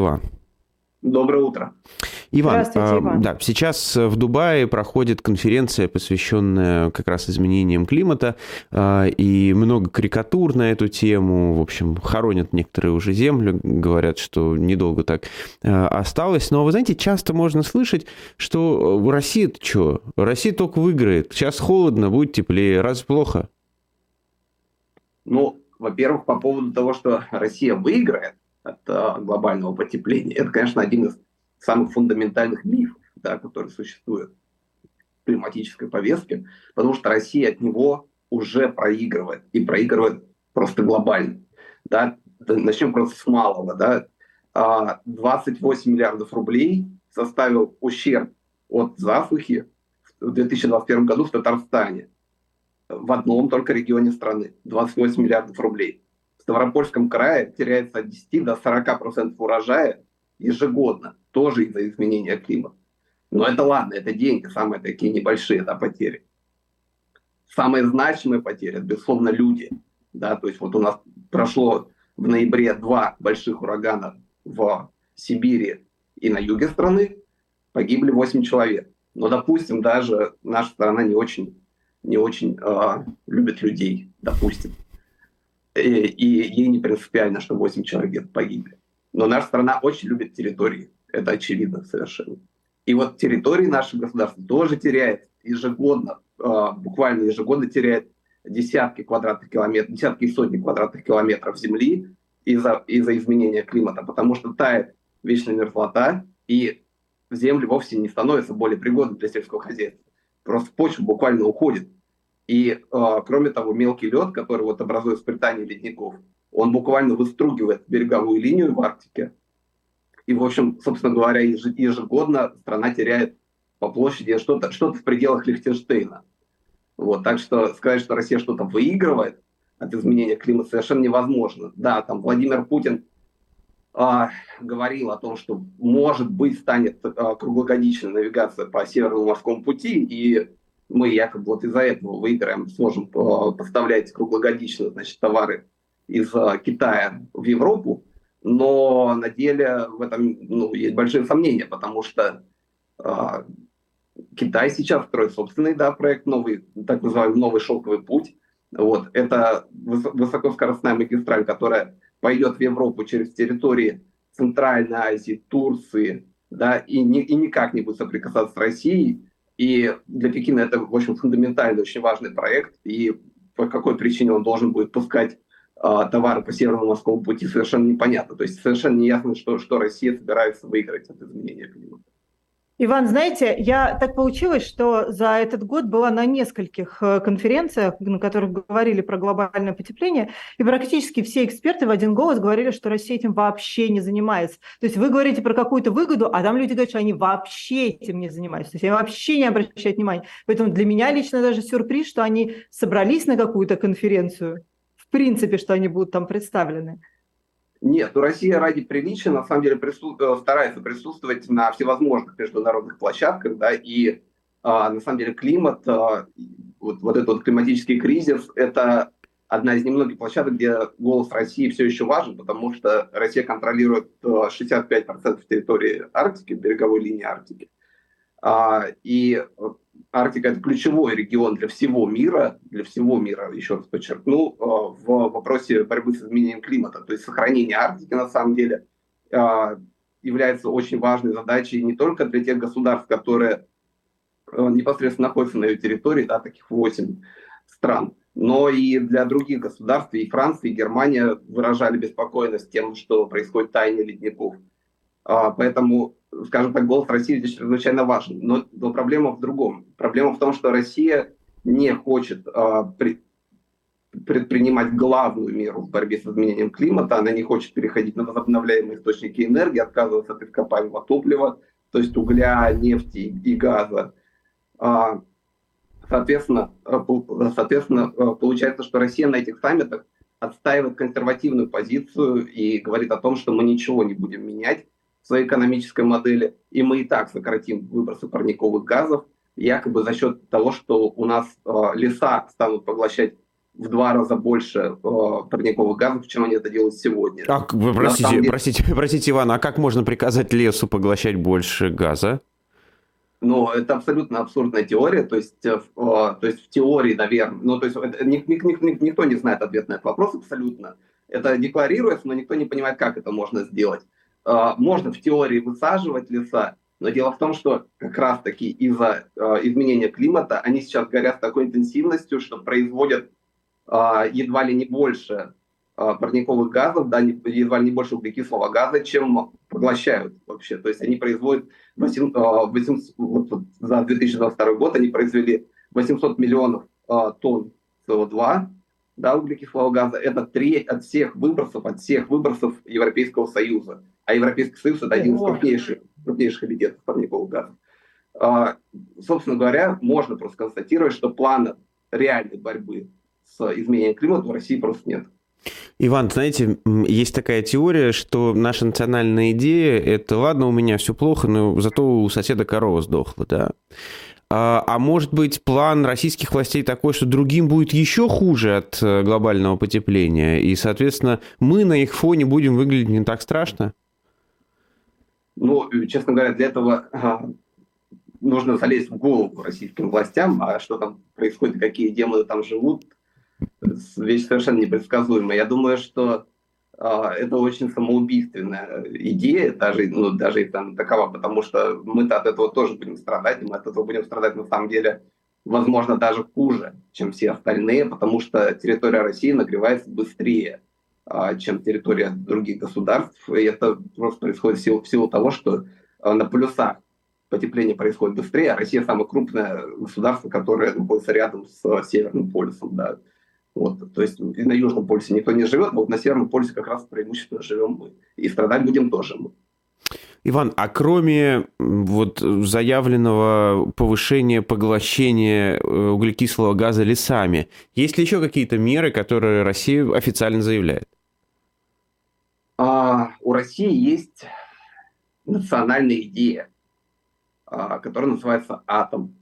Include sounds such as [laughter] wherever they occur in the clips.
Иван. Доброе утро. Иван, а, Иван. Да, сейчас в Дубае проходит конференция, посвященная как раз изменениям климата, а, и много карикатур на эту тему. В общем, хоронят некоторые уже землю, говорят, что недолго так а, осталось. Но, вы знаете, часто можно слышать, что Россия-то что? Россия только выиграет. Сейчас холодно, будет теплее. Раз плохо? Ну, во-первых, по поводу того, что Россия выиграет, от э, глобального потепления. Это, конечно, один из самых фундаментальных мифов, да, который существует в климатической повестке, потому что Россия от него уже проигрывает, и проигрывает просто глобально. Да? Начнем просто с малого. Да? 28 а, миллиардов рублей составил ущерб от засухи в 2021 году в Татарстане. В одном только регионе страны. 28 миллиардов рублей. Ставропольском крае теряется от 10 до 40% урожая ежегодно, тоже из-за изменения климата. Но это ладно, это деньги, самые такие небольшие да, потери. Самые значимые потери, безусловно, люди. Да, то есть вот у нас прошло в ноябре два больших урагана в Сибири и на юге страны, погибли 8 человек. Но, допустим, даже наша страна не очень, не очень э, любит людей, допустим. Э, и ей не принципиально, что 8 человек погибли. Но наша страна очень любит территории, это очевидно совершенно. И вот территории нашего государства тоже теряет ежегодно, а, буквально ежегодно теряет десятки квадратных километров, десятки и сотни квадратных километров земли из-за из изменения климата, потому что тает вечная мерзлота, и земли вовсе не становятся более пригодны для сельского хозяйства. Просто почва буквально уходит и, э, кроме того, мелкий лед, который вот образует сплетание ледников, он буквально выстругивает береговую линию в Арктике. И, в общем, собственно говоря, ежегодно страна теряет по площади что-то что в пределах Лихтенштейна. Вот, так что сказать, что Россия что-то выигрывает от изменения климата, совершенно невозможно. Да, там Владимир Путин а, говорил о том, что, может быть, станет а, круглогодичная навигация по Северному морскому пути, и мы якобы вот из-за этого выиграем, сможем э, поставлять круглогодично значит, товары из э, Китая в Европу, но на деле в этом ну, есть большие сомнения, потому что э, Китай сейчас строит собственный да, проект, новый, так называемый новый шелковый путь. Вот. Это высокоскоростная магистраль, которая пойдет в Европу через территории Центральной Азии, Турции, да, и, ни, и никак не будет соприкасаться с Россией. И для Пекина это, в общем, фундаментальный, очень важный проект. И по какой причине он должен будет пускать а, товары по Северному морскому пути, совершенно непонятно. То есть совершенно не ясно, что, что Россия собирается выиграть от изменения климата. Иван, знаете, я так получилось, что за этот год была на нескольких э, конференциях, на которых говорили про глобальное потепление, и практически все эксперты в один голос говорили, что Россия этим вообще не занимается. То есть вы говорите про какую-то выгоду, а там люди говорят, что они вообще этим не занимаются, то есть они вообще не обращают внимания. Поэтому для меня лично даже сюрприз, что они собрались на какую-то конференцию, в принципе, что они будут там представлены. Нет, ну Россия ради приличия на самом деле прису... Э, старается присутствовать на всевозможных международных площадках, да, и а, на самом деле климат, а, вот, вот этот вот климатический кризис, это одна из немногих площадок, где голос России все еще важен, потому что Россия контролирует 65% э, территории Арктики, береговой линии Арктики. А, и Арктика это ключевой регион для всего мира, для всего мира, еще раз подчеркну, э, в вопросе борьбы с изменением климата. То есть сохранение Арктики на самом деле э, является очень важной задачей не только для тех государств, которые э, непосредственно находятся на ее территории, да, таких 8 стран, но и для других государств, и Франция, и Германия выражали беспокойность тем, что происходит таяние ледников. Поэтому скажем так, голос России здесь чрезвычайно важен. Но, но проблема в другом. Проблема в том, что Россия не хочет а, при, предпринимать главную меру в борьбе с изменением климата. Она не хочет переходить на возобновляемые источники энергии, отказываться от ископаемого топлива, то есть угля, нефти и газа. А, соответственно, а, соответственно, а, получается, что Россия на этих саммитах отстаивает консервативную позицию и говорит о том, что мы ничего не будем менять, своей экономической модели, и мы и так сократим выбросы парниковых газов, якобы за счет того, что у нас э, леса станут поглощать в два раза больше э, парниковых газов, чем они это делают сегодня. А, простите, деле... простите, [laughs] простите, Иван, а как можно приказать лесу поглощать больше газа? Ну, это абсолютно абсурдная теория, то есть, э, то есть в теории, наверное, ну, то есть это, ник, ник, ник, никто не знает ответ на этот вопрос абсолютно. Это декларируется, но никто не понимает, как это можно сделать. Э, можно в теории высаживать леса, но дело в том, что как раз-таки из-за э, изменения климата они сейчас горят с такой интенсивностью, что производят а, едва ли не больше парниковых газов, да, едва ли не больше углекислого газа, чем поглощают вообще. То есть они производят 8, 800, а, вот, за 2022 год они произвели 800 миллионов тонн СО2, да, углекислого газа. Это треть от всех выбросов, от всех выбросов Европейского Союза. А Европейский Союз это один из крупнейших, крупнейших эмитентов парниковых газов. Собственно говоря, можно просто констатировать, что плана реальной борьбы с изменением климата в России просто нет. Иван, знаете, есть такая теория, что наша национальная идея – это ладно, у меня все плохо, но зато у соседа корова сдохла, да? А, а может быть, план российских властей такой, что другим будет еще хуже от э, глобального потепления, и, соответственно, мы на их фоне будем выглядеть не так страшно? Ну, честно говоря, для этого а, нужно залезть в голову российским властям, а что там происходит, какие демоны там живут – вещь совершенно непредсказуемая. Я думаю, что это очень самоубийственная идея, даже, ну, даже и там такова, потому что мы-то от этого тоже будем страдать, и мы от этого будем страдать на самом деле, возможно, даже хуже, чем все остальные, потому что территория России нагревается быстрее, э, чем территория других государств, и это просто происходит в силу, в силу того, что э, на полюсах потепление происходит быстрее, а Россия самое крупное государство, которое находится рядом с Северным полюсом, да, вот, то есть и на Южном полюсе никто не живет, но вот на Северном полюсе как раз преимущественно живем мы. И страдать будем тоже мы. Иван, а кроме вот заявленного повышения поглощения э, углекислого газа лесами, есть ли еще какие-то меры, которые Россия официально заявляет? А, у России есть национальная идея, а, которая называется атом.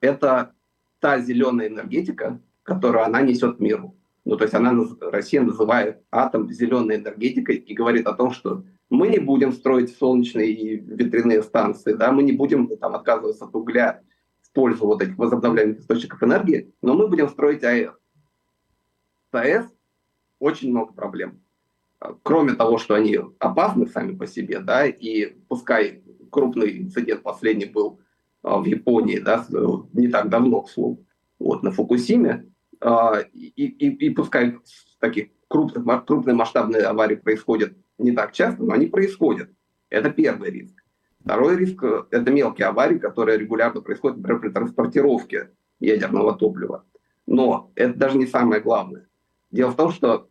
Это та зеленая энергетика, которую она несет миру. Ну, то есть она, Россия называет атом зеленой энергетикой и говорит о том, что мы не будем строить солнечные и ветряные станции, да, мы не будем там отказываться от угля в пользу вот этих возобновляемых источников энергии, но мы будем строить АЭС. С АЭС очень много проблем. Кроме того, что они опасны сами по себе, да, и пускай крупный инцидент последний был а, в Японии, да, не так давно, к слову, вот, на Фукусиме, и, и, и пускай таких крупных, крупные масштабные аварии происходят не так часто, но они происходят. Это первый риск. Второй риск – это мелкие аварии, которые регулярно происходят, например, при транспортировке ядерного топлива. Но это даже не самое главное. Дело в том, что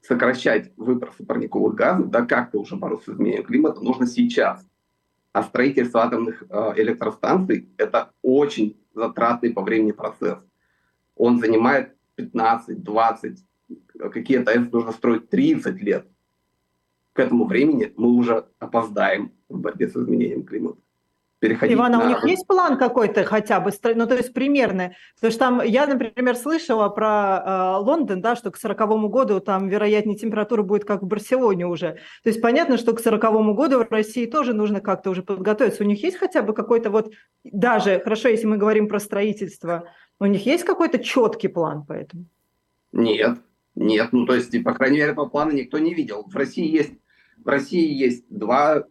сокращать выбросы парниковых газов, да, как-то уже бороться с изменением климата, нужно сейчас. А строительство атомных э, электростанций – это очень затратный по времени процесс он занимает 15, 20, какие-то это нужно строить 30 лет. К этому времени мы уже опоздаем в борьбе с изменением климата. Переходить Иван, а на... у них есть план какой-то хотя бы, ну то есть примерный? Потому что там, я, например, слышала про э, Лондон, да, что к 40 году там, вероятнее, температура будет как в Барселоне уже. То есть понятно, что к 40 году в России тоже нужно как-то уже подготовиться. У них есть хотя бы какой-то вот, даже, хорошо, если мы говорим про строительство, у них есть какой-то четкий план по этому? Нет, нет. Ну, то есть, по крайней мере, этого плана никто не видел. В России есть, в России есть два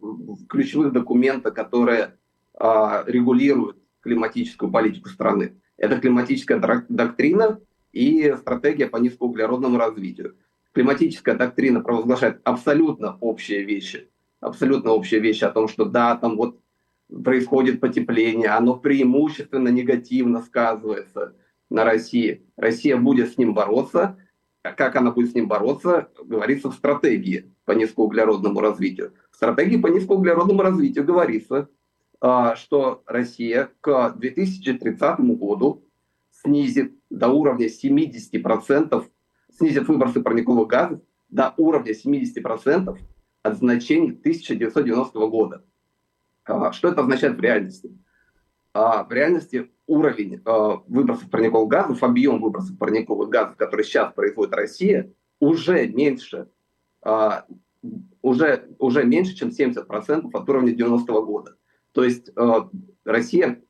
ключевых документа, которые а, регулируют климатическую политику страны. Это климатическая доктрина и стратегия по низкоуглеродному развитию. Климатическая доктрина провозглашает абсолютно общие вещи. Абсолютно общие вещи о том, что да, там вот происходит потепление, оно преимущественно негативно сказывается на России. Россия будет с ним бороться. Как она будет с ним бороться, говорится в стратегии по низкоуглеродному развитию. В стратегии по низкоуглеродному развитию говорится, а, что Россия к 2030 году снизит до уровня 70%, снизит выбросы парниковых газов до уровня 70% от значений 1990 года. А, что это означает в реальности? а в реальности уровень а, выбросов парниковых газов, объем выбросов парниковых газов, который сейчас производит Россия, уже меньше, уже, уже меньше, чем 70% от уровня 90-го года. То есть Россия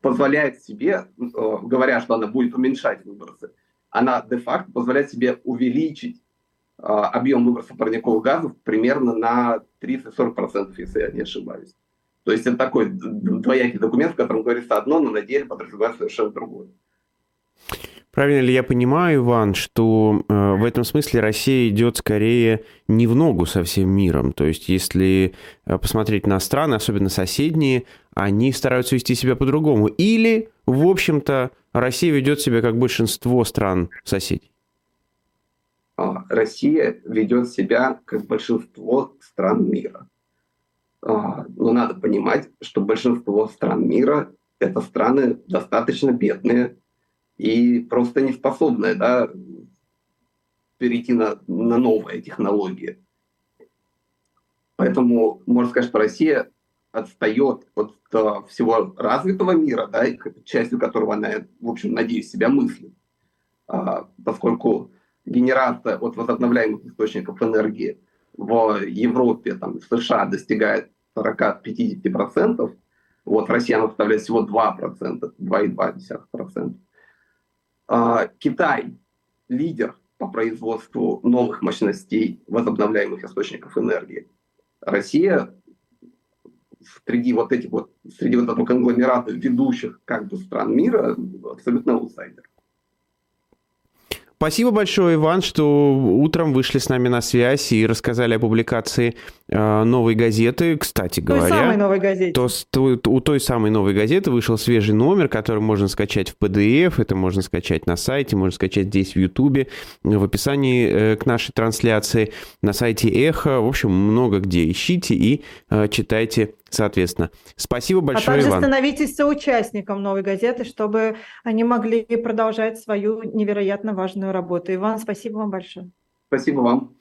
позволяет себе, говоря, что она будет уменьшать выбросы, она де-факто позволяет себе увеличить объем выброса парниковых газов примерно на 30-40%, если я не ошибаюсь. То есть это такой двоякий документ, в котором говорится одно, но на деле подразумевает совершенно другое. Правильно ли я понимаю, Иван, что э, в этом смысле Россия идет скорее не в ногу со всем миром? То есть, если э, посмотреть на страны, особенно соседние, они стараются вести себя по-другому. Или, в общем-то, Россия ведет себя как большинство стран соседей? А, Россия ведет себя как большинство стран мира. А, но надо понимать, что большинство стран мира – это страны достаточно бедные и просто не способные да, перейти на, на новые технологии. Поэтому можно сказать, что Россия отстает от uh, всего развитого мира, да, частью которого она, в общем, надеюсь, себя мыслит, uh, поскольку генерация от возобновляемых источников энергии в Европе, там, в США достигает 40-50%, вот в России она составляет всего 2%, 2,2%. Uh, Китай лидер по производству новых мощностей возобновляемых источников энергии. Россия среди вот этих вот, среди вот этого конгломерата ведущих как бы стран мира абсолютно аутсайдер. Спасибо большое, Иван, что утром вышли с нами на связь и рассказали о публикации э, новой газеты. Кстати говоря, той самой новой газеты. То, то, у той самой новой газеты вышел свежий номер, который можно скачать в PDF, это можно скачать на сайте, можно скачать здесь в Ютубе, в описании э, к нашей трансляции, на сайте Эхо, в общем, много где ищите и э, читайте соответственно. Спасибо большое, А также Иван. становитесь соучастником «Новой газеты», чтобы они могли продолжать свою невероятно важную работу. Иван, спасибо вам большое. Спасибо вам.